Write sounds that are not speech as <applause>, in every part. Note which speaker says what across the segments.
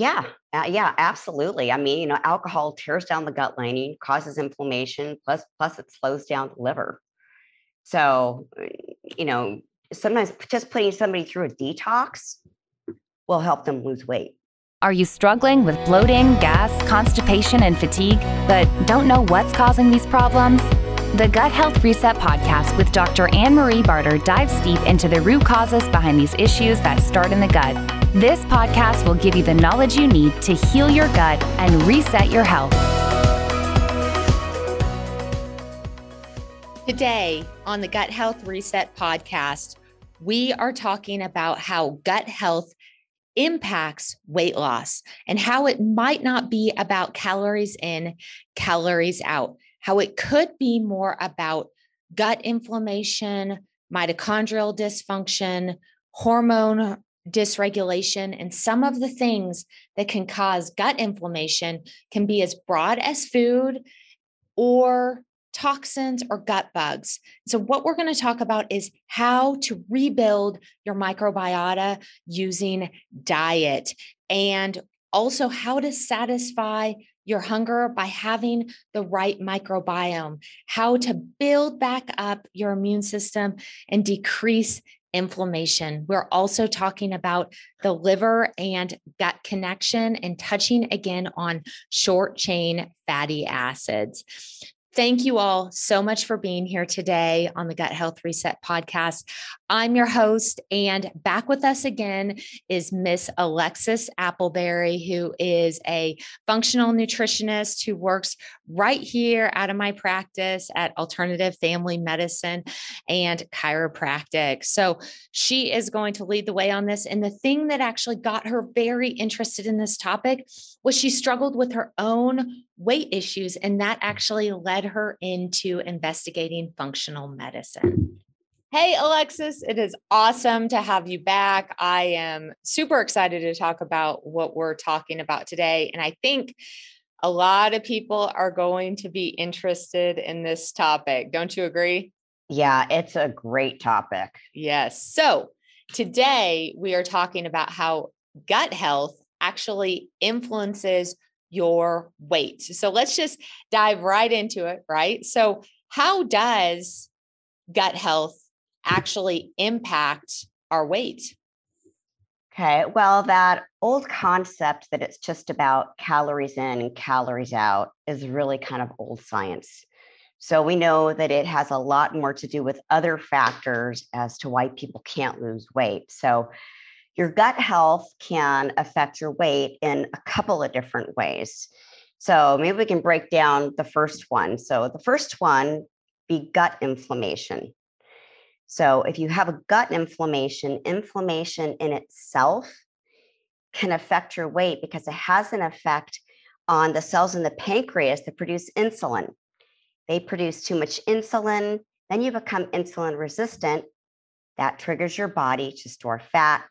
Speaker 1: Yeah, uh, yeah, absolutely. I mean, you know, alcohol tears down the gut lining, causes inflammation, plus plus it slows down the liver. So, uh, you know, sometimes just putting somebody through a detox will help them lose weight.
Speaker 2: Are you struggling with bloating, gas, constipation, and fatigue, but don't know what's causing these problems? The Gut Health Reset podcast with Dr. Anne Marie Barter dives deep into the root causes behind these issues that start in the gut. This podcast will give you the knowledge you need to heal your gut and reset your health.
Speaker 3: Today on the Gut Health Reset podcast, we are talking about how gut health impacts weight loss and how it might not be about calories in, calories out, how it could be more about gut inflammation, mitochondrial dysfunction, hormone dysregulation, and some of the things that can cause gut inflammation can be as broad as food or toxins or gut bugs. So, what we're going to talk about is how to rebuild your microbiota using diet and also how to satisfy your hunger by having the right microbiome, how to build back up your immune system and decrease inflammation. We're also talking about the liver and gut connection and touching again on short chain fatty acids. Thank you all so much for being here today on the Gut Health Reset podcast. I'm your host, and back with us again is Miss Alexis Appleberry, who is a functional nutritionist who works right here out of my practice at Alternative Family Medicine and Chiropractic. So she is going to lead the way on this. And the thing that actually got her very interested in this topic was she struggled with her own weight issues, and that actually led her into investigating functional medicine. Hey, Alexis, it is awesome to have you back. I am super excited to talk about what we're talking about today. And I think a lot of people are going to be interested in this topic. Don't you agree?
Speaker 1: Yeah, it's a great topic.
Speaker 3: Yes. So today we are talking about how gut health actually influences your weight. So let's just dive right into it, right? So, how does gut health actually impact our weight?
Speaker 1: Okay, well, that old concept that it's just about calories in and calories out is really kind of old science. So we know that it has a lot more to do with other factors as to why people can't lose weight. So your gut health can affect your weight in a couple of different ways. So maybe we can break down the first one. So the first one be gut inflammation. So if you have a gut inflammation, inflammation in itself can affect your weight because it has an effect on the cells in the pancreas that produce insulin. They produce too much insulin, then you become insulin resistant. That triggers your body to store fat,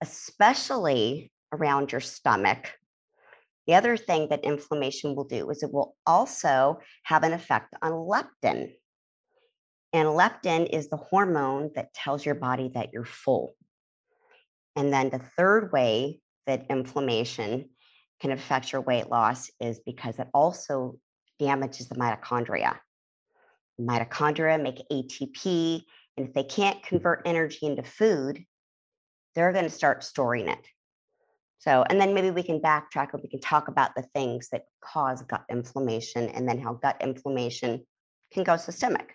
Speaker 1: especially around your stomach. The other thing that inflammation will do is it will also have an effect on leptin. And leptin is the hormone that tells your body that you're full. And then the third way that inflammation can affect your weight loss is because it also damages the mitochondria. Mitochondria make ATP, and if they can't convert energy into food, they're going to start storing it. So, and then maybe we can backtrack and we can talk about the things that cause gut inflammation and then how gut inflammation can go systemic.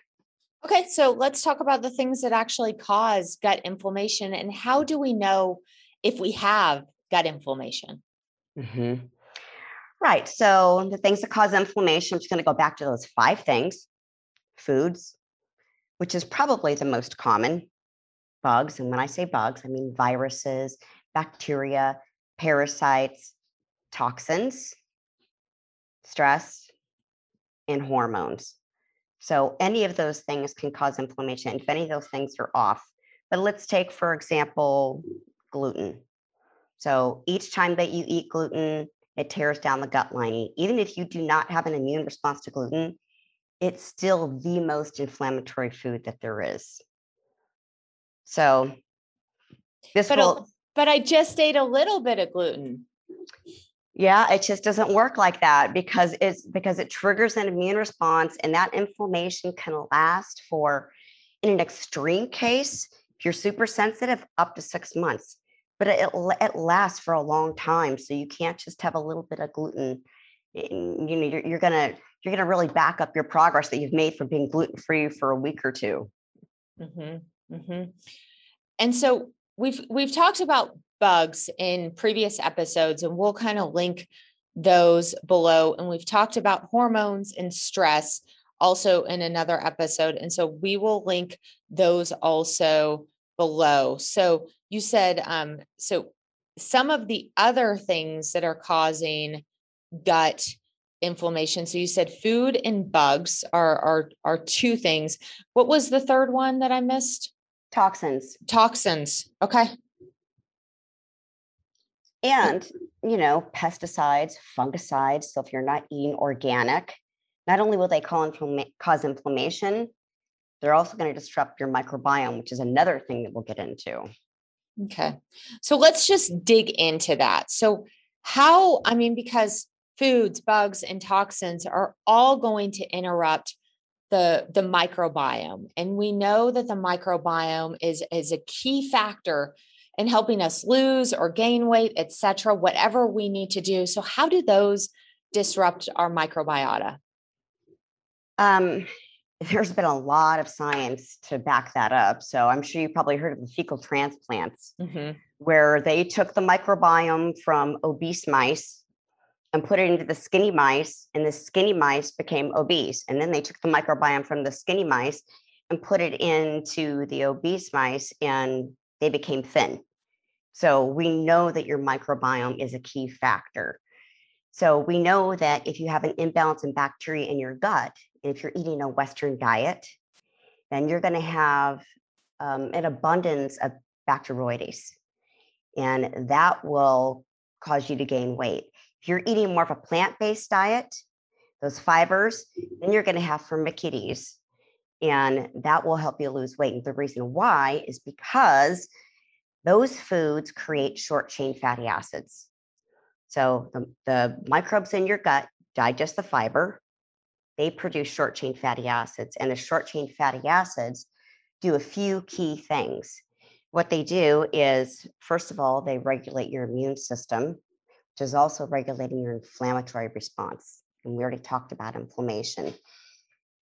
Speaker 3: Okay, so let's talk about the things that actually cause gut inflammation and how do we know if we have gut inflammation?
Speaker 1: Mm-hmm. Right. So, the things that cause inflammation, I'm just going to go back to those five things foods, which is probably the most common, bugs. And when I say bugs, I mean viruses, bacteria, parasites, toxins, stress, and hormones. So any of those things can cause inflammation if any of those things are off. But let's take, for example, gluten. So each time that you eat gluten, it tears down the gut lining. Even if you do not have an immune response to gluten, it's still the most inflammatory food that there is. So
Speaker 3: this but will, but I just ate a little bit of gluten.
Speaker 1: Yeah, it just doesn't work like that because it's because it triggers an immune response and that inflammation can last for in an extreme case, if you're super sensitive, up to six months. But it, it lasts for a long time. So you can't just have a little bit of gluten. You know, you're, you're gonna you're gonna really back up your progress that you've made from being gluten free for a week or 2
Speaker 3: mm-hmm. Mm-hmm. And so we've we've talked about bugs in previous episodes, and we'll kind of link those below. And we've talked about hormones and stress also in another episode. And so we will link those also below. So you said, um, so some of the other things that are causing gut inflammation. So you said food and bugs are are are two things. What was the third one that I missed?
Speaker 1: Toxins.
Speaker 3: Toxins. Okay.
Speaker 1: And, you know, pesticides, fungicides. So if you're not eating organic, not only will they cause inflammation, they're also going to disrupt your microbiome, which is another thing that we'll get into.
Speaker 3: Okay. So let's just dig into that. So, how, I mean, because foods, bugs, and toxins are all going to interrupt the the microbiome and we know that the microbiome is is a key factor in helping us lose or gain weight etc whatever we need to do so how do those disrupt our microbiota
Speaker 1: um, there's been a lot of science to back that up. So I'm sure you probably heard of the fecal transplants, mm-hmm. where they took the microbiome from obese mice and put it into the skinny mice, and the skinny mice became obese. And then they took the microbiome from the skinny mice and put it into the obese mice, and they became thin. So we know that your microbiome is a key factor. So we know that if you have an imbalance in bacteria in your gut, if you're eating a Western diet, then you're going to have um, an abundance of Bacteroides, and that will cause you to gain weight. If you're eating more of a plant based diet, those fibers, then you're going to have Firmicutes, and that will help you lose weight. And the reason why is because those foods create short chain fatty acids. So the, the microbes in your gut digest the fiber, they produce short chain fatty acids. And the short chain fatty acids do a few key things. What they do is, first of all, they regulate your immune system, which is also regulating your inflammatory response. And we already talked about inflammation.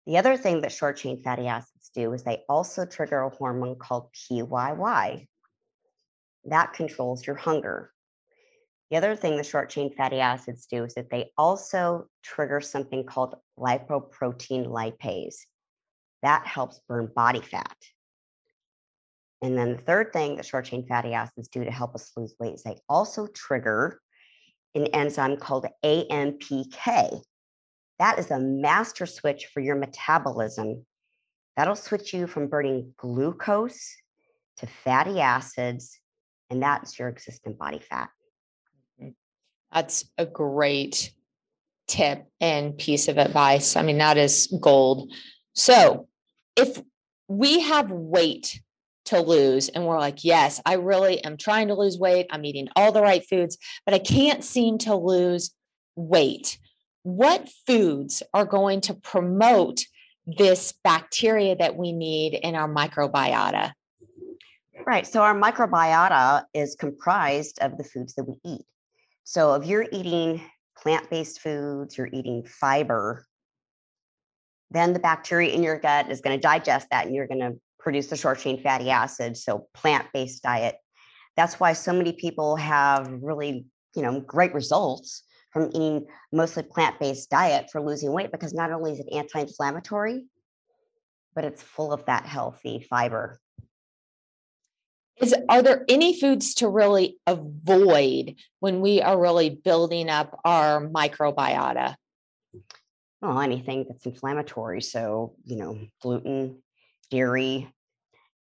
Speaker 1: The other thing that short chain fatty acids do is they also trigger a hormone called PYY. That controls your hunger. The other thing the short chain fatty acids do is that they also trigger something called lipoprotein lipase. That helps burn body fat. And then the third thing that short chain fatty acids do to help us lose weight is they also trigger an enzyme called AMPK. That is a master switch for your metabolism. That'll switch you from burning glucose to fatty acids, and that's your existent body fat. Mm-hmm.
Speaker 3: That's a great tip and piece of advice. I mean, that is gold. So, if we have weight to lose and we're like, yes, I really am trying to lose weight, I'm eating all the right foods, but I can't seem to lose weight. What foods are going to promote this bacteria that we need in our microbiota?
Speaker 1: Right. So, our microbiota is comprised of the foods that we eat. So if you're eating plant based foods, you're eating fiber, then the bacteria in your gut is going to digest that and you're going to produce the short chain fatty acids. So plant based diet. That's why so many people have really, you know, great results from eating mostly plant based diet for losing weight because not only is it anti inflammatory, but it's full of that healthy fiber.
Speaker 3: Is are there any foods to really avoid when we are really building up our microbiota?
Speaker 1: Well, anything that's inflammatory. So, you know, gluten, dairy,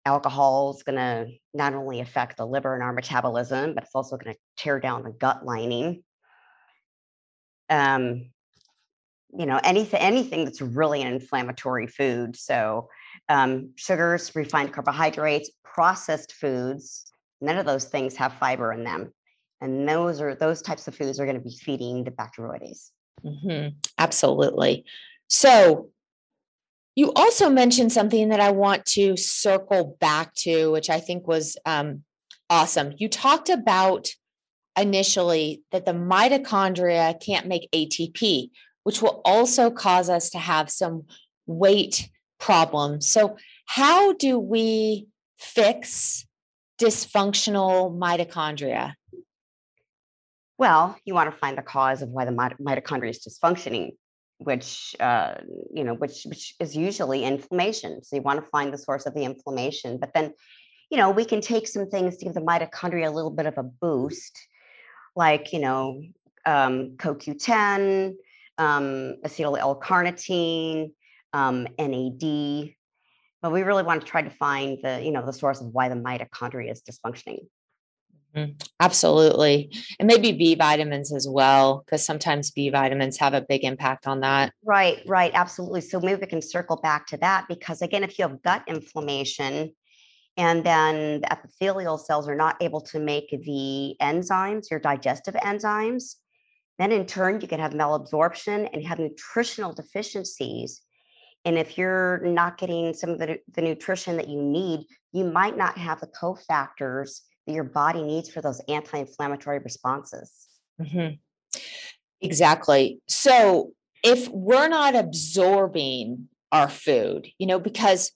Speaker 1: alcohol is going to not only affect the liver and our metabolism, but it's also going to tear down the gut lining. Um, you know, anything anything that's really an inflammatory food. So, um, sugars, refined carbohydrates, processed foods, none of those things have fiber in them. And those are those types of foods are going to be feeding the Bacteroides.
Speaker 3: Mm-hmm. Absolutely. So you also mentioned something that I want to circle back to, which I think was um, awesome. You talked about initially that the mitochondria can't make ATP, which will also cause us to have some weight problems. So, how do we fix dysfunctional mitochondria?
Speaker 1: Well, you want to find the cause of why the mitochondria is dysfunctioning, which uh, you know, which which is usually inflammation. So you want to find the source of the inflammation, but then, you know, we can take some things to give the mitochondria a little bit of a boost, like you know, um, CoQ10, um, acetyl L-carnitine, um, NAD. But we really want to try to find the, you know, the source of why the mitochondria is dysfunctioning.
Speaker 3: Mm-hmm. Absolutely. And maybe B vitamins as well, because sometimes B vitamins have a big impact on that.
Speaker 1: Right, right. Absolutely. So maybe we can circle back to that because, again, if you have gut inflammation and then the epithelial cells are not able to make the enzymes, your digestive enzymes, then in turn, you can have malabsorption and have nutritional deficiencies and if you're not getting some of the, the nutrition that you need, you might not have the cofactors that your body needs for those anti inflammatory responses.
Speaker 3: Mm-hmm. Exactly. So if we're not absorbing our food, you know, because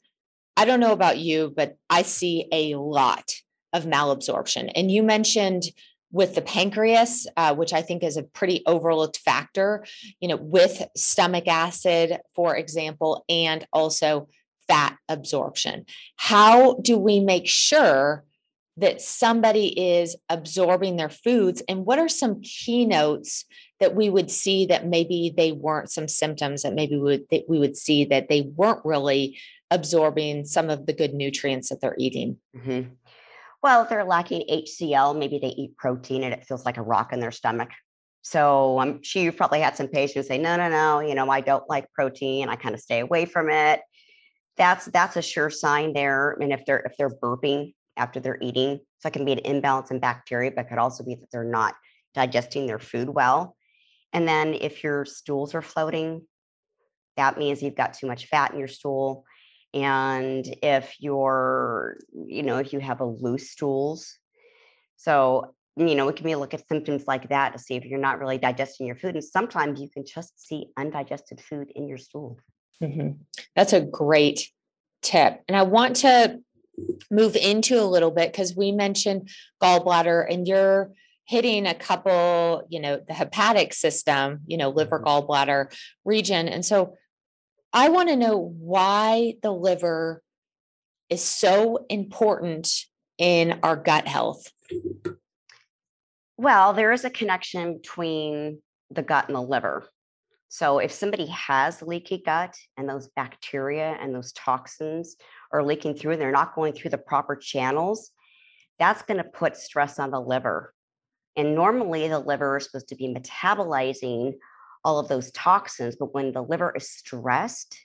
Speaker 3: I don't know about you, but I see a lot of malabsorption. And you mentioned with the pancreas, uh, which I think is a pretty overlooked factor, you know, with stomach acid, for example, and also fat absorption. How do we make sure that somebody is absorbing their foods? And what are some keynotes that we would see that maybe they weren't some symptoms that maybe we would, that we would see that they weren't really absorbing some of the good nutrients that they're eating?
Speaker 1: Mm-hmm. Well, if they're lacking HCl, maybe they eat protein and it feels like a rock in their stomach. So I'm sure you've probably had some patients say, no, no, no, you know, I don't like protein. I kind of stay away from it. That's that's a sure sign there. And if they're if they're burping after they're eating, so it can be an imbalance in bacteria, but could also be that they're not digesting their food well. And then if your stools are floating, that means you've got too much fat in your stool. And if you're you know if you have a loose stools so you know we can be look at symptoms like that to see if you're not really digesting your food. And sometimes you can just see undigested food in your stool.
Speaker 3: Mm-hmm. that's a great tip. And i want to move into a little bit because we mentioned gallbladder and you're hitting a couple you know the hepatic system you know liver mm-hmm. gallbladder region and so I want to know why the liver is so important in our gut health.
Speaker 1: Well, there is a connection between the gut and the liver. So, if somebody has leaky gut and those bacteria and those toxins are leaking through and they're not going through the proper channels, that's going to put stress on the liver. And normally, the liver is supposed to be metabolizing all of those toxins. But when the liver is stressed,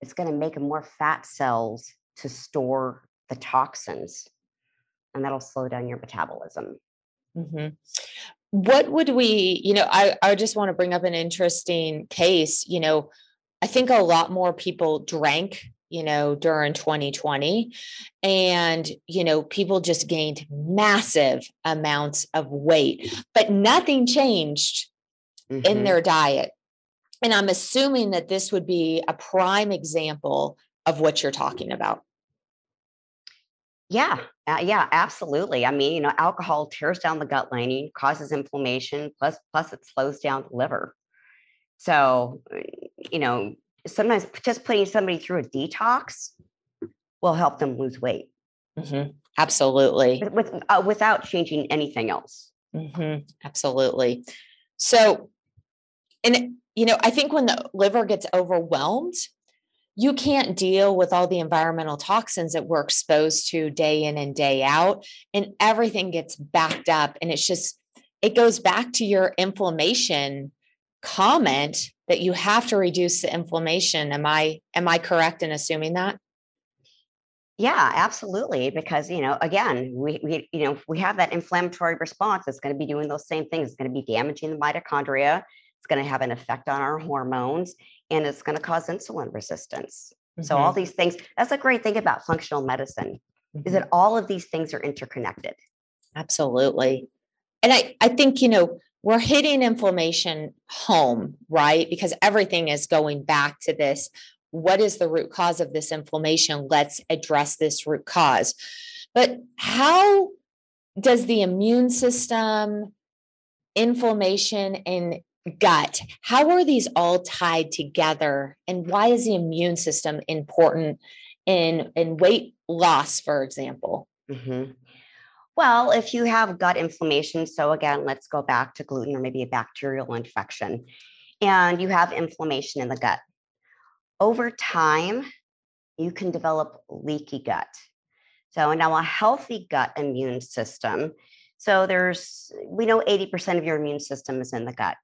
Speaker 1: it's going to make more fat cells to store the toxins, and that'll slow down your metabolism.
Speaker 3: Mm-hmm. What would we, you know, I, I just want to bring up an interesting case. You know, I think a lot more people drank you know, during 2020. And, you know, people just gained massive amounts of weight, but nothing changed mm-hmm. in their diet. And I'm assuming that this would be a prime example of what you're talking about.
Speaker 1: Yeah, uh, yeah, absolutely. I mean, you know, alcohol tears down the gut lining, causes inflammation, plus plus it slows down the liver. So, uh, you know, sometimes just putting somebody through a detox will help them lose weight.
Speaker 3: Mm-hmm. Absolutely,
Speaker 1: with, uh, without changing anything else.
Speaker 3: Mm-hmm. Absolutely. So, and you know, I think when the liver gets overwhelmed, you can't deal with all the environmental toxins that we're exposed to day in and day out, and everything gets backed up. And it's just, it goes back to your inflammation comment that you have to reduce the inflammation. Am I am I correct in assuming that?
Speaker 1: Yeah, absolutely. Because you know, again, we, we you know we have that inflammatory response. It's going to be doing those same things. It's going to be damaging the mitochondria. It's going to have an effect on our hormones, and it's going to cause insulin resistance. Mm-hmm. So all mm-hmm. these things. That's a great thing about functional medicine mm-hmm. is that all of these things are interconnected.
Speaker 3: Absolutely. And I I think you know we're hitting inflammation home, right? Because everything is going back to this what is the root cause of this inflammation? Let's address this root cause. But how does the immune system, inflammation, and gut, how are these all tied together? And why is the immune system important in, in weight loss, for example?
Speaker 1: Mm-hmm. Well, if you have gut inflammation, so again, let's go back to gluten or maybe a bacterial infection, and you have inflammation in the gut over time, you can develop leaky gut. So now a healthy gut immune system. So there's, we know 80% of your immune system is in the gut.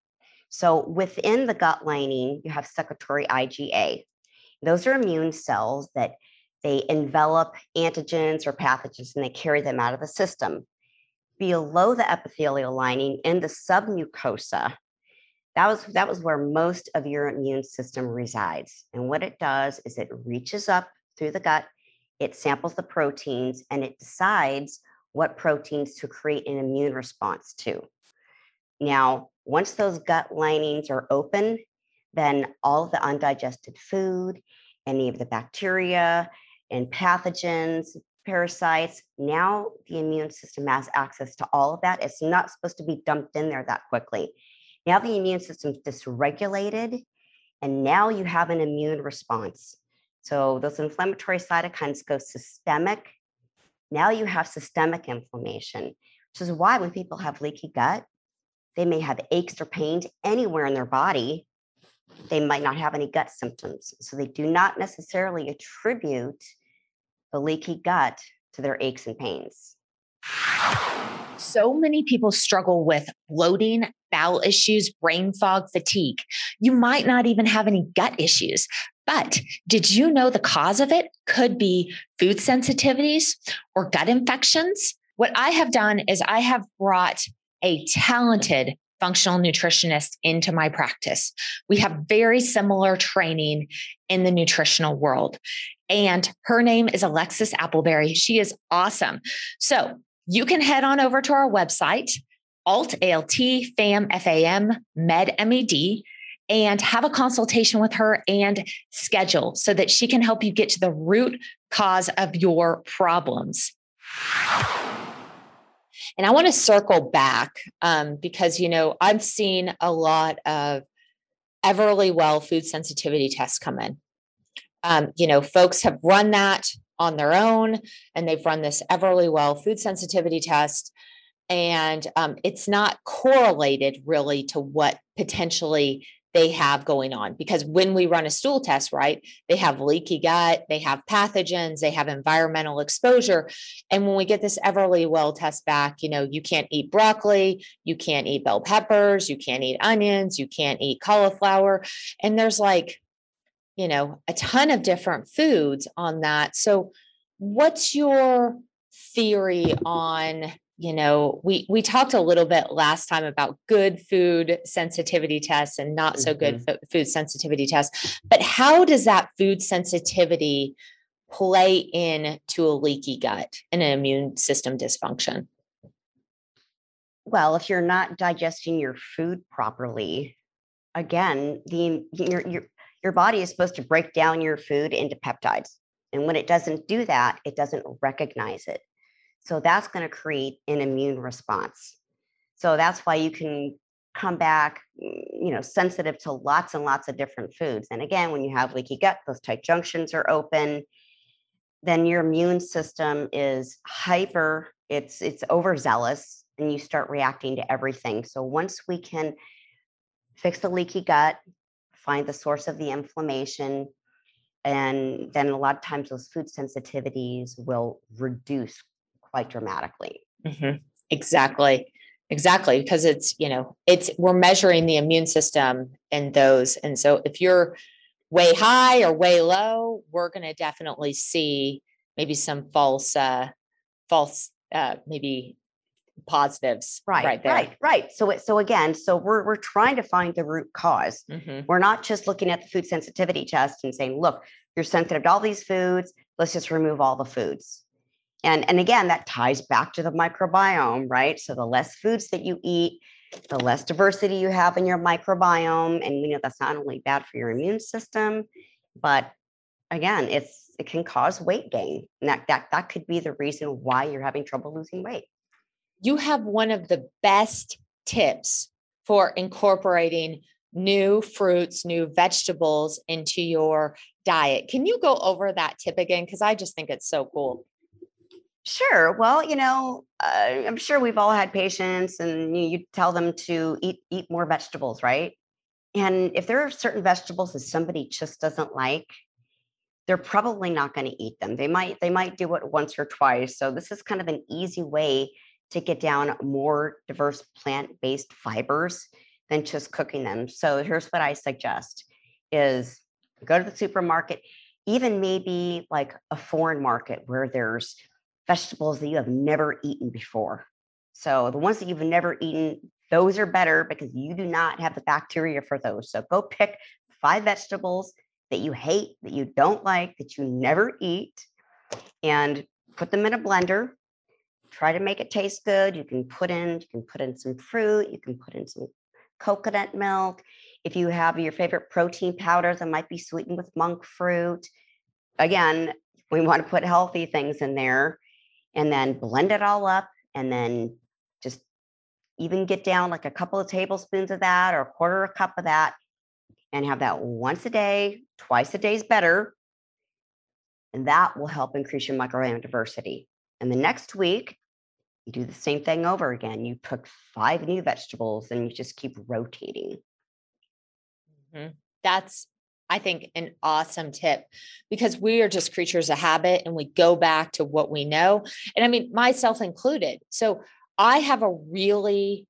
Speaker 1: So within the gut lining, you have secretory IgA. Those are immune cells that they envelop antigens or pathogens and they carry them out of the system. Below the epithelial lining in the submucosa, that was that was where most of your immune system resides and what it does is it reaches up through the gut it samples the proteins and it decides what proteins to create an immune response to now once those gut linings are open then all of the undigested food any of the bacteria and pathogens parasites now the immune system has access to all of that it's not supposed to be dumped in there that quickly now the immune system's dysregulated, and now you have an immune response. So those inflammatory cytokines go systemic. Now you have systemic inflammation, which is why when people have leaky gut, they may have aches or pains anywhere in their body. They might not have any gut symptoms. So they do not necessarily attribute the leaky gut to their aches and pains.
Speaker 3: So many people struggle with bloating, bowel issues, brain fog, fatigue. You might not even have any gut issues. But did you know the cause of it could be food sensitivities or gut infections? What I have done is I have brought a talented functional nutritionist into my practice. We have very similar training in the nutritional world. And her name is Alexis Appleberry. She is awesome. So you can head on over to our website, alt alt fam fam med med and have a consultation with her and schedule so that she can help you get to the root cause of your problems. And I want to circle back um, because, you know, I've seen a lot of Everlywell food sensitivity tests come in. Um, you know, folks have run that on their own and they've run this Everlywell food sensitivity test and um, it's not correlated really to what potentially they have going on because when we run a stool test right they have leaky gut they have pathogens they have environmental exposure. And when we get this everlywell test back you know you can't eat broccoli you can't eat bell peppers you can't eat onions you can't eat cauliflower. And there's like you know a ton of different foods on that. So what's your theory on you know we we talked a little bit last time about good food sensitivity tests and not so good mm-hmm. food sensitivity tests but how does that food sensitivity play in to a leaky gut and an immune system dysfunction
Speaker 1: well if you're not digesting your food properly again the your your, your body is supposed to break down your food into peptides and when it doesn't do that it doesn't recognize it so that's going to create an immune response. So that's why you can come back, mm, you know, sensitive to lots and lots of different foods. And again, when you have leaky gut, those tight junctions are open, then your immune system is hyper, it's it's overzealous and you start reacting to everything. So once we can fix the leaky gut, find the source of the inflammation, and then a lot of times those food sensitivities will reduce quite dramatically.
Speaker 3: Mm-hmm. Exactly. Exactly. Because it's, you know, it's, we're measuring the immune system in those. And so if you're way high or way low, we're going to definitely see maybe some false uh false uh maybe positives
Speaker 1: right
Speaker 3: right there.
Speaker 1: right right so it so again so we're we're trying to find the root because
Speaker 3: Mhm.
Speaker 1: we're not just looking at the food sensitivity test and saying look you're sensitive to all these foods let's just remove all the foods and and again that ties back to the microbiome right so the less foods that you eat the less diversity you have in your microbiome and you know that's not only bad for your immune system but again it's it can cause weight gain and that that, that could be the reason why you're having trouble losing weight
Speaker 3: you have one of the best tips for incorporating new fruits, new vegetables into your diet. Can you go over that tip again? Because I just think it's so cool.
Speaker 1: Sure. Well, you know, uh, I'm sure we've all had patients, and you, you tell them to eat eat more vegetables, right? And if there are certain vegetables that somebody just doesn't like, they're probably not going to eat them. They might they might do it once or twice. So this is kind of an easy way to get down more diverse plant-based fibers than just cooking them. So here's what I suggest is go to the supermarket, even maybe like a foreign market where there's vegetables that you have never eaten before. So the ones that you've never eaten, those are better because you do not have the bacteria for those. So go pick five vegetables that you hate, that you don't like, that you never eat, and put them in a blender. Try to make it taste good. You can put in, you can put in some fruit, you can put in some coconut milk. If you have your favorite protein powder that might be sweetened with monk fruit, again, we want to put healthy things in there and then blend it all up and then just even get down like a couple of tablespoons of that or a quarter a cup of that and have that once a day, twice a day is better. And that will help increase your microbiome diversity. And the next week, you do the same thing over again. You cook five new vegetables and you just keep rotating.
Speaker 3: Mhm. That's, I think, an awesome tip because we are just creatures of habit and we go back to what we know. And I mean, myself included. So I have a really,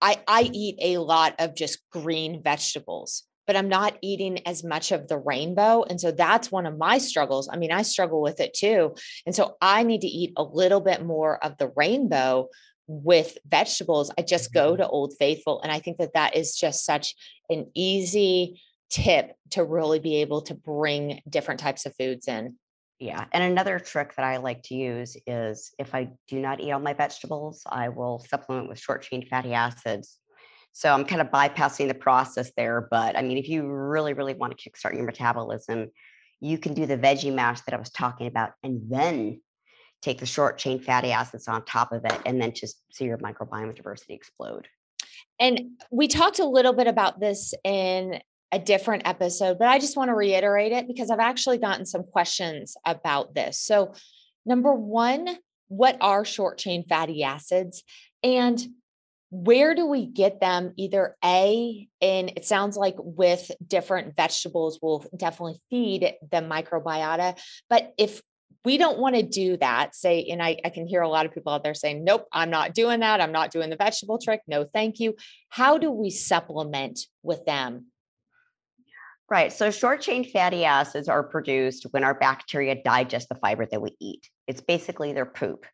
Speaker 3: I, I eat a lot of just green vegetables, but I'm not eating as much of the rainbow. And so that's one of my struggles. I mean, I struggle with it too. And so I need to eat a little bit more of the rainbow with vegetables. I just go mm-hmm. to Old Faithful. And I think that that is just such an easy tip to really be able to bring different types of foods in.
Speaker 1: Yeah. And another trick that I like to use is if I do not eat all my vegetables, I will supplement with short chain fatty acids. So I'm kind of bypassing the process there. But I mean, if you really, really want to kickstart your metabolism, you can do the veggie mash that I was talking about and then take the short chain fatty acids on top of it and then just see your microbiome diversity explode.
Speaker 3: And we talked a little bit about this in a different episode, but I just want to reiterate it because I've actually gotten some questions about this. So, number one, what are short chain fatty acids? And where do we get them? Either A, and it sounds like with different vegetables will definitely feed the microbiota. But if we don't want to do that, say, and I, I can hear a lot of people out there saying, nope, I'm not doing that. I'm not doing the vegetable trick. No, thank you. How do we supplement with them?
Speaker 1: Right. So short chain fatty acids are produced when our bacteria digest the fiber that we eat. It's basically their poop.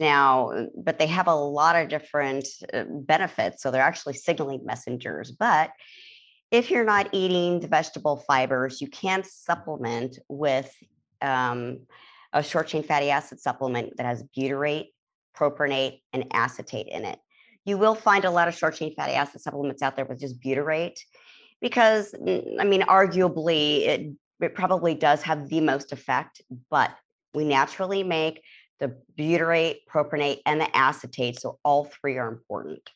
Speaker 1: Now, but they have a lot of different uh, benefits. So they're actually signaling messengers. But if you're not eating the vegetable fibers, you can supplement with um, a short chain fatty acid supplement that has butyrate, propionate, and acetate in it. You will find a lot of short chain fatty acid supplements out there with just butyrate because mm, I mean, arguably, it, it probably does have the most effect, but we naturally make the butyrate, propionate, and the acetate. So all three are important.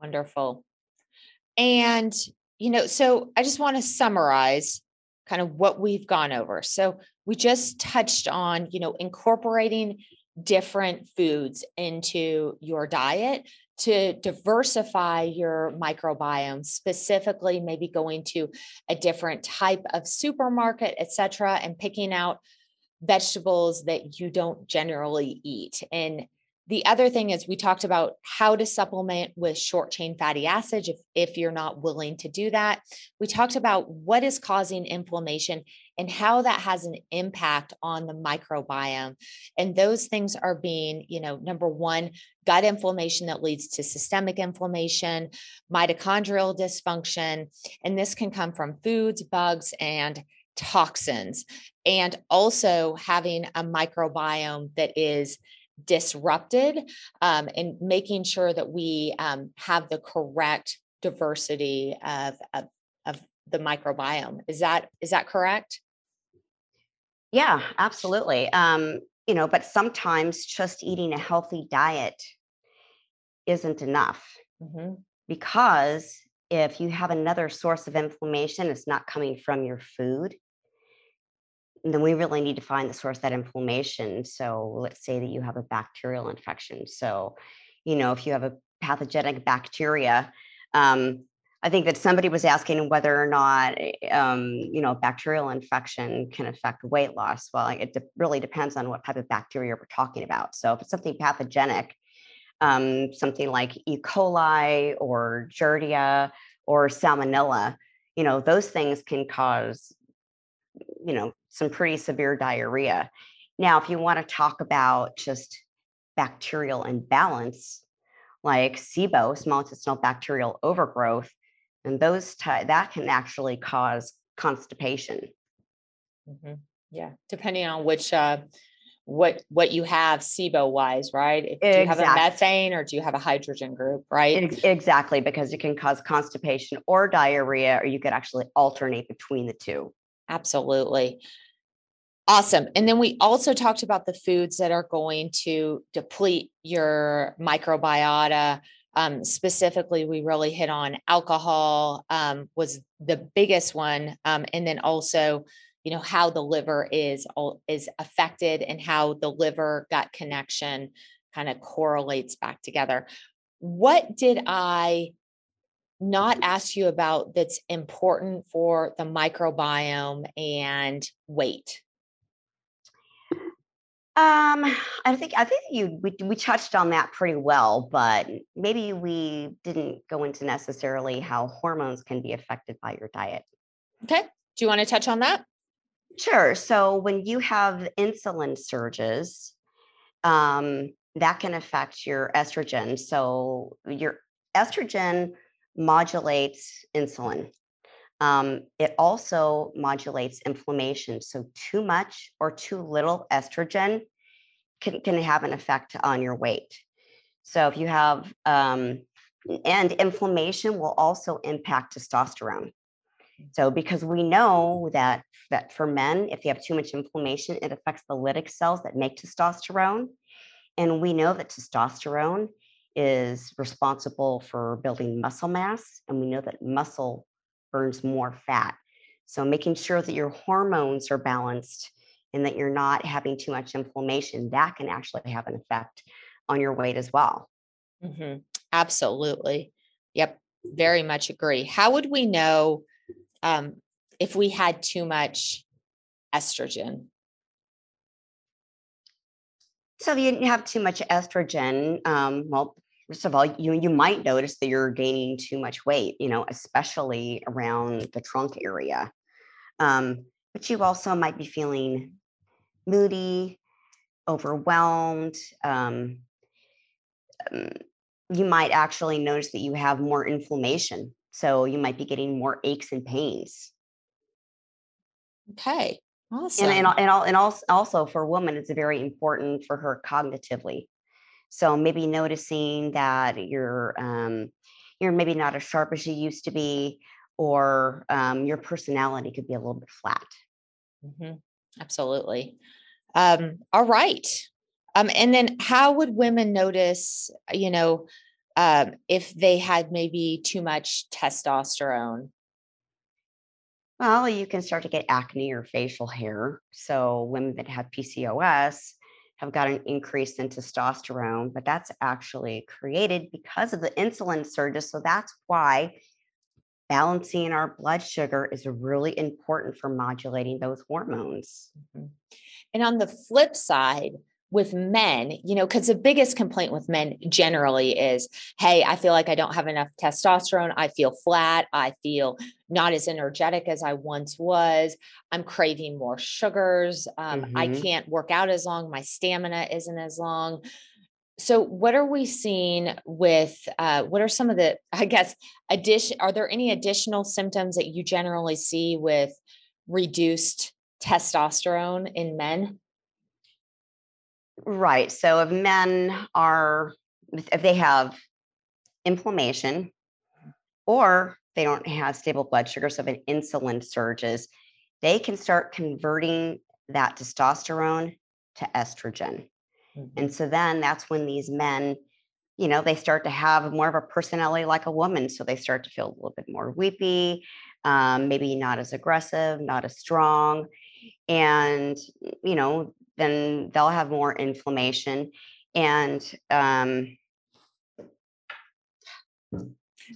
Speaker 3: Wonderful. And, you know, so I just want to summarize kind of what we've gone over. So we just touched on, you know, incorporating different foods into your diet to diversify your microbiome specifically maybe going to a different type of supermarket etc and picking out vegetables that you don't generally eat. And the other thing is we talked about how to supplement with short chain fatty acids if, if you're not willing to do that. We talked about what is causing inflammation and how that has an impact on the microbiome. And those things are being, you know, number one, gut inflammation that leads to systemic inflammation, mitochondrial dysfunction. And this can come from foods, bugs, and toxins. And also having a microbiome that is disrupted um, and making sure that we um, have the correct diversity of, of, of the microbiome. Is that is that correct?
Speaker 1: Yeah, absolutely. Um, you know, but sometimes just eating a healthy diet isn't enough mm-hmm. because if you have another source of inflammation, it's not coming from your food, then we really need to find the source of that inflammation. So let's say that you have a bacterial infection. So, you know, if you have a pathogenic bacteria, um, I think that somebody was asking whether or not, um, you know, bacterial infection can affect weight loss. Well, it de- really depends on what type of bacteria we're talking about. So if it's something pathogenic, um, something like E. coli or Giardia or Salmonella, you know, those things can cause, you know, some pretty severe diarrhea. Now, if you want to talk about just bacterial imbalance, like SIBO, small intestinal bacterial overgrowth, and those ty- that can actually cause constipation.
Speaker 3: Mm-hmm. Yeah, depending on which uh, what what you have SIBO wise, right? If, do you have a methane or do you have a hydrogen group, right?
Speaker 1: Exactly, because it can cause constipation or diarrhea, or you could actually alternate between the two.
Speaker 3: Absolutely. Awesome. And then we also talked about the foods that are going to deplete your microbiota, um, specifically, we really hit on alcohol um, was the biggest one, um, and then also, you know, how the liver is is affected and how the liver gut connection kind of correlates back together. What did I not ask you about that's important for the microbiome and weight?
Speaker 1: Um, I think I think you we we touched on that pretty well, but maybe we didn't go into necessarily how hormones can be affected by your diet.
Speaker 3: Okay. Do you want to touch on that?
Speaker 1: Sure. So when you have insulin surges, um, that can affect your estrogen. So your estrogen modulates insulin. Um, it also modulates inflammation. So, too much or too little estrogen can, can have an effect on your weight. So, if you have, um, and inflammation will also impact testosterone. So, because we know that, that for men, if they have too much inflammation, it affects the Leydig cells that make testosterone. And we know that testosterone is responsible for building muscle mass. And we know that muscle burns more fat. So making sure that your hormones are balanced and that you're not having too much inflammation, that can actually have an effect on your weight as well.
Speaker 3: Mm-hmm. Absolutely. Yep. Very much agree. How would we know um, if we had too much estrogen?
Speaker 1: So if you have too much estrogen, um, well, first of all, you you might notice that you're gaining too much weight, you know, especially around the trunk area. Um, but you also might be feeling moody, overwhelmed. Um, um, you might actually notice that you have more inflammation. So you might be getting more aches and pains.
Speaker 3: Okay. Awesome.
Speaker 1: And, and, and, and also for a woman, it's very important for her cognitively. So maybe noticing that you're um, you're maybe not as sharp as you used to be, or um, your personality could be a little bit flat.
Speaker 3: Mm-hmm. Absolutely. Um, all right. Um, and then how would women notice, you know, um, if they had maybe too much testosterone?
Speaker 1: Well, you can start to get acne or facial hair. So women that have PCOS have got an increase in testosterone, but that's actually created because of the insulin surges. So that's why balancing our blood sugar is really important for modulating those hormones.
Speaker 3: Mm-hmm. And on the flip side, with men, you know, because the biggest complaint with men generally is, hey, I feel like I don't have enough testosterone. I feel flat. I feel not as energetic as I once was. I'm craving more sugars. Um, mm-hmm. I can't work out as long. My stamina isn't as long. So, what are we seeing with uh, what are some of the, <laughs> I guess, addition? Are there any additional symptoms that you generally see with reduced testosterone in men?
Speaker 1: Right. So if men are, if they have inflammation or they don't have stable blood sugar, so if an insulin surges, they can start converting that testosterone to estrogen. Mm-hmm. And so then that's when these men, you know, they start to have more of a personality like a woman. So they start to feel a little bit more weepy, um, maybe not as aggressive, not as strong. And, you know, then they'll have more inflammation. And um,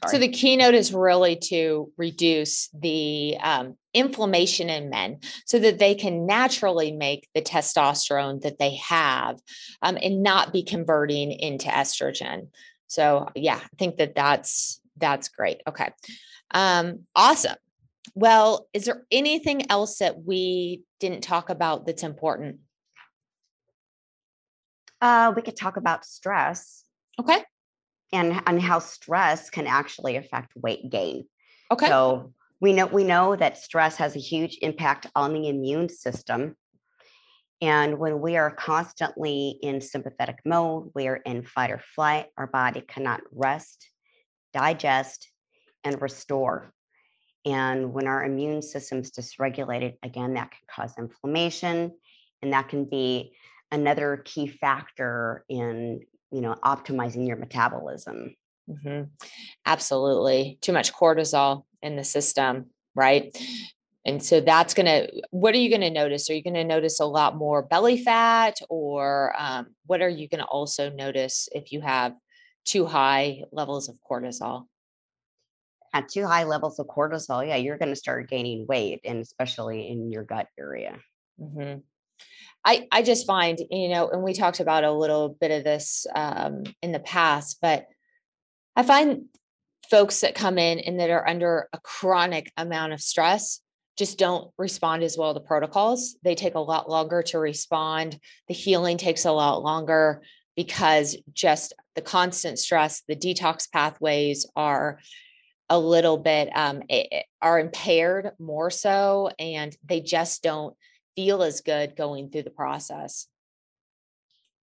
Speaker 3: so the keynote is really to reduce the um, inflammation in men so that they can naturally make the testosterone that they have um, and not be converting into estrogen. So yeah, I think that that's that's great. Okay. Um, awesome. Well, is there anything else that we didn't talk about that's important?
Speaker 1: Uh, we could talk about stress.
Speaker 3: Okay.
Speaker 1: And and how stress can actually affect weight gain.
Speaker 3: Okay.
Speaker 1: So we know we know that stress has a huge impact on the immune system. And when we are constantly in sympathetic mode, we are in fight or flight, our body cannot rest, digest, and restore. And when our immune system is dysregulated, again, that can cause inflammation, and that can be another key factor in you know optimizing your metabolism.
Speaker 3: Mm-hmm. absolutely. Too much cortisol in the system right? And so that's going to what are you going to notice? Are you going to notice a lot more belly fat or um, what are you going to also notice if you have too high levels of cortisol?
Speaker 1: At too high levels of cortisol yeah you're going to start gaining weight and especially in your gut area.
Speaker 3: Mm-hmm. I, I just find, you know, and we talked about a little bit of this um, in the past, but I find folks that come in and that are under a chronic amount of stress just don't respond as well to protocols. They take a lot longer to respond. The healing takes a lot longer because just the constant stress, the detox pathways are a little bit um, are impaired more so, and they just don't feel as good going through the process.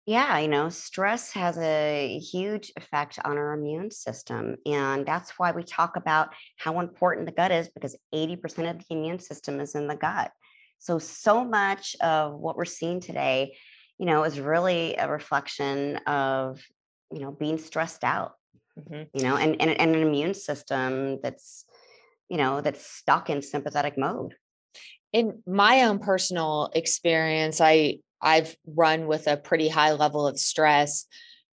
Speaker 1: Yeah, you know, stress has a huge effect on our immune system. And that's why we talk about how important the gut is because 80% of the immune system is in the gut. So, so much of what we're seeing today, you know, is really a reflection of, you know, being stressed out, mm-hmm. you know, and, and, and an immune system that's, you know, that's stuck in sympathetic mode
Speaker 3: in my own personal experience, I I've run with a pretty high level of stress,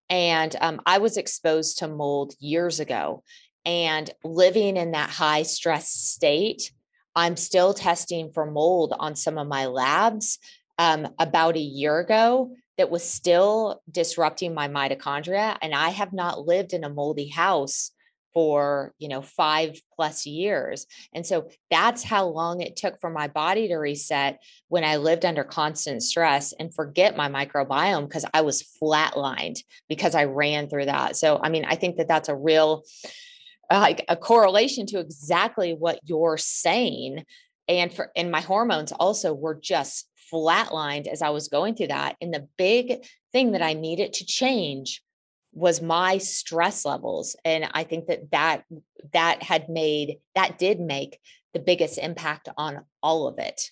Speaker 3: and um, I was exposed to mold years ago. And living in that high stress state, I'm still testing for mold on some of my labs. Um, about a year ago, that was still disrupting my mitochondria, and I have not lived in a moldy house for you know five plus years. And so that's how long it took for my body to reset when i lived under constant stress and forget my microbiome because i was flatlined because i ran through that. So i mean i think that that's a real uh, like a correlation to exactly what you're saying. And for and my hormones also were just flatlined as i was going through that. And the big thing that i needed to change was my stress levels and i think that that that had made that did make the biggest impact on all of it.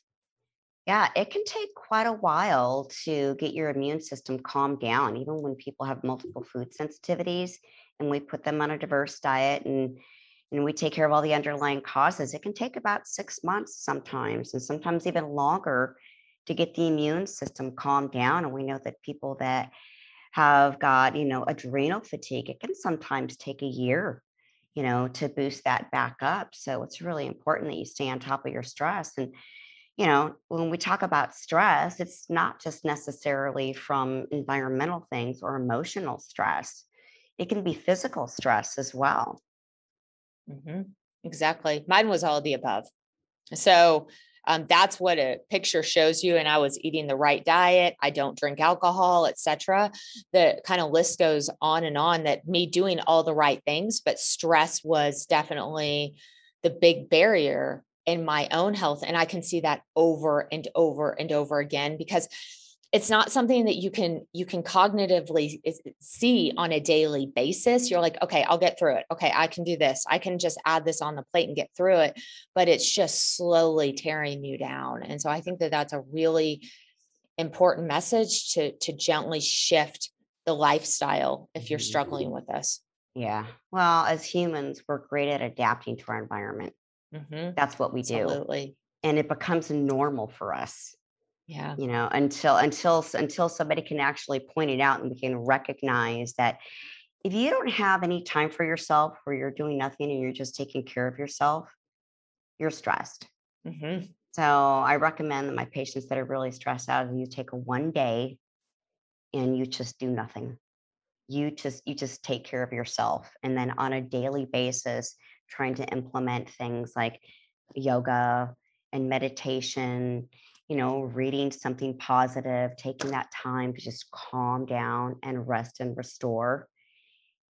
Speaker 1: Yeah it can take quite a while to get your immune system calmed down even when people have multiple food sensitivities and we put them on a diverse diet and and we take care of all the underlying causes it can take about six months sometimes and sometimes even longer to get the immune system calmed down and we know that people that have got, you know, adrenal fatigue, it can sometimes take a year, you know, to boost that back up. So it's really important that you stay on top of your stress. And, you know, when we talk about stress, it's not just necessarily from environmental things or emotional stress. It can be physical stress as well.
Speaker 3: Mm-hmm. Exactly. Mine was all the above. So um, that's what a picture shows you and i was eating the right diet i don't drink alcohol etc the kind of list goes on and on that me doing all the right things but stress was definitely the big barrier in my own health and i can see that over and over and over again because it's not something that you can you can cognitively see on a daily basis. You're like okay i'll get through it. Okay i can do this. I can just add this on the plate and get through it. But it's just slowly tearing you down. And so i think that that's a really important message to to gently shift the lifestyle if you're struggling with this.
Speaker 1: Yeah. Well as humans we're great at adapting to our environment. Mm-hmm. that's what we do. Absolutely. and it becomes normal for us
Speaker 3: yeah.
Speaker 1: you know until until until somebody can actually point it out and we can recognize that if you don't have any time for yourself where you're doing nothing and you're just taking care of yourself you're stressed. Mm-hmm. so i recommend that my patients that are really stressed out you take a one day and you just do nothing. You just you just take care of yourself and then on a daily basis trying to implement things like yoga and meditation you know, reading something positive, taking that time to just calm down and rest and restore,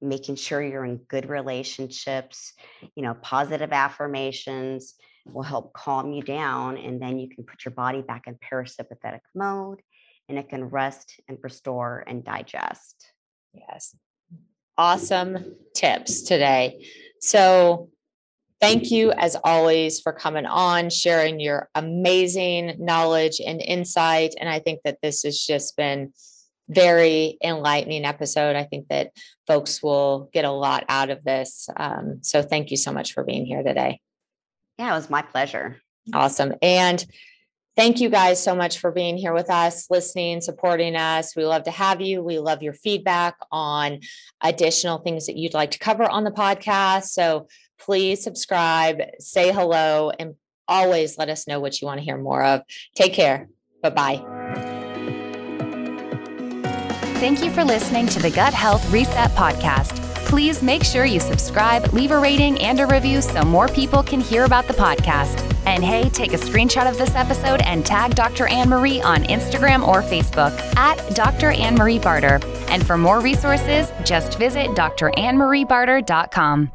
Speaker 1: making sure you're in good relationships, you know, positive affirmations will help calm you down. And then you can put your body back in parasympathetic mode and it can rest and restore and digest.
Speaker 3: Yes. Awesome tips today. So, Thank you, as always, for coming on, sharing your amazing knowledge and insight. And I think that this has just been very enlightening episode. I think that folks will get a lot out of this. Um, so thank you so much for being here today.
Speaker 1: Yeah, it was my pleasure.
Speaker 3: Awesome. And thank you guys so much for being here with us, listening, supporting us. We love to have you. We love your feedback on additional things that you'd like to cover on the podcast. So please subscribe, say hello, and always let us know what you want to hear more of. Take care. Bye bye.
Speaker 2: Thank you for listening to the Gut Health Reset Podcast. Please make sure you subscribe, leave a rating, and a review so more people can hear about the podcast. And hey, take a screenshot of this episode and tag Dr. Ann Marie on Instagram or Facebook at Dr. Ann Marie Barter. And for more resources, just visit drannmariebarter.com.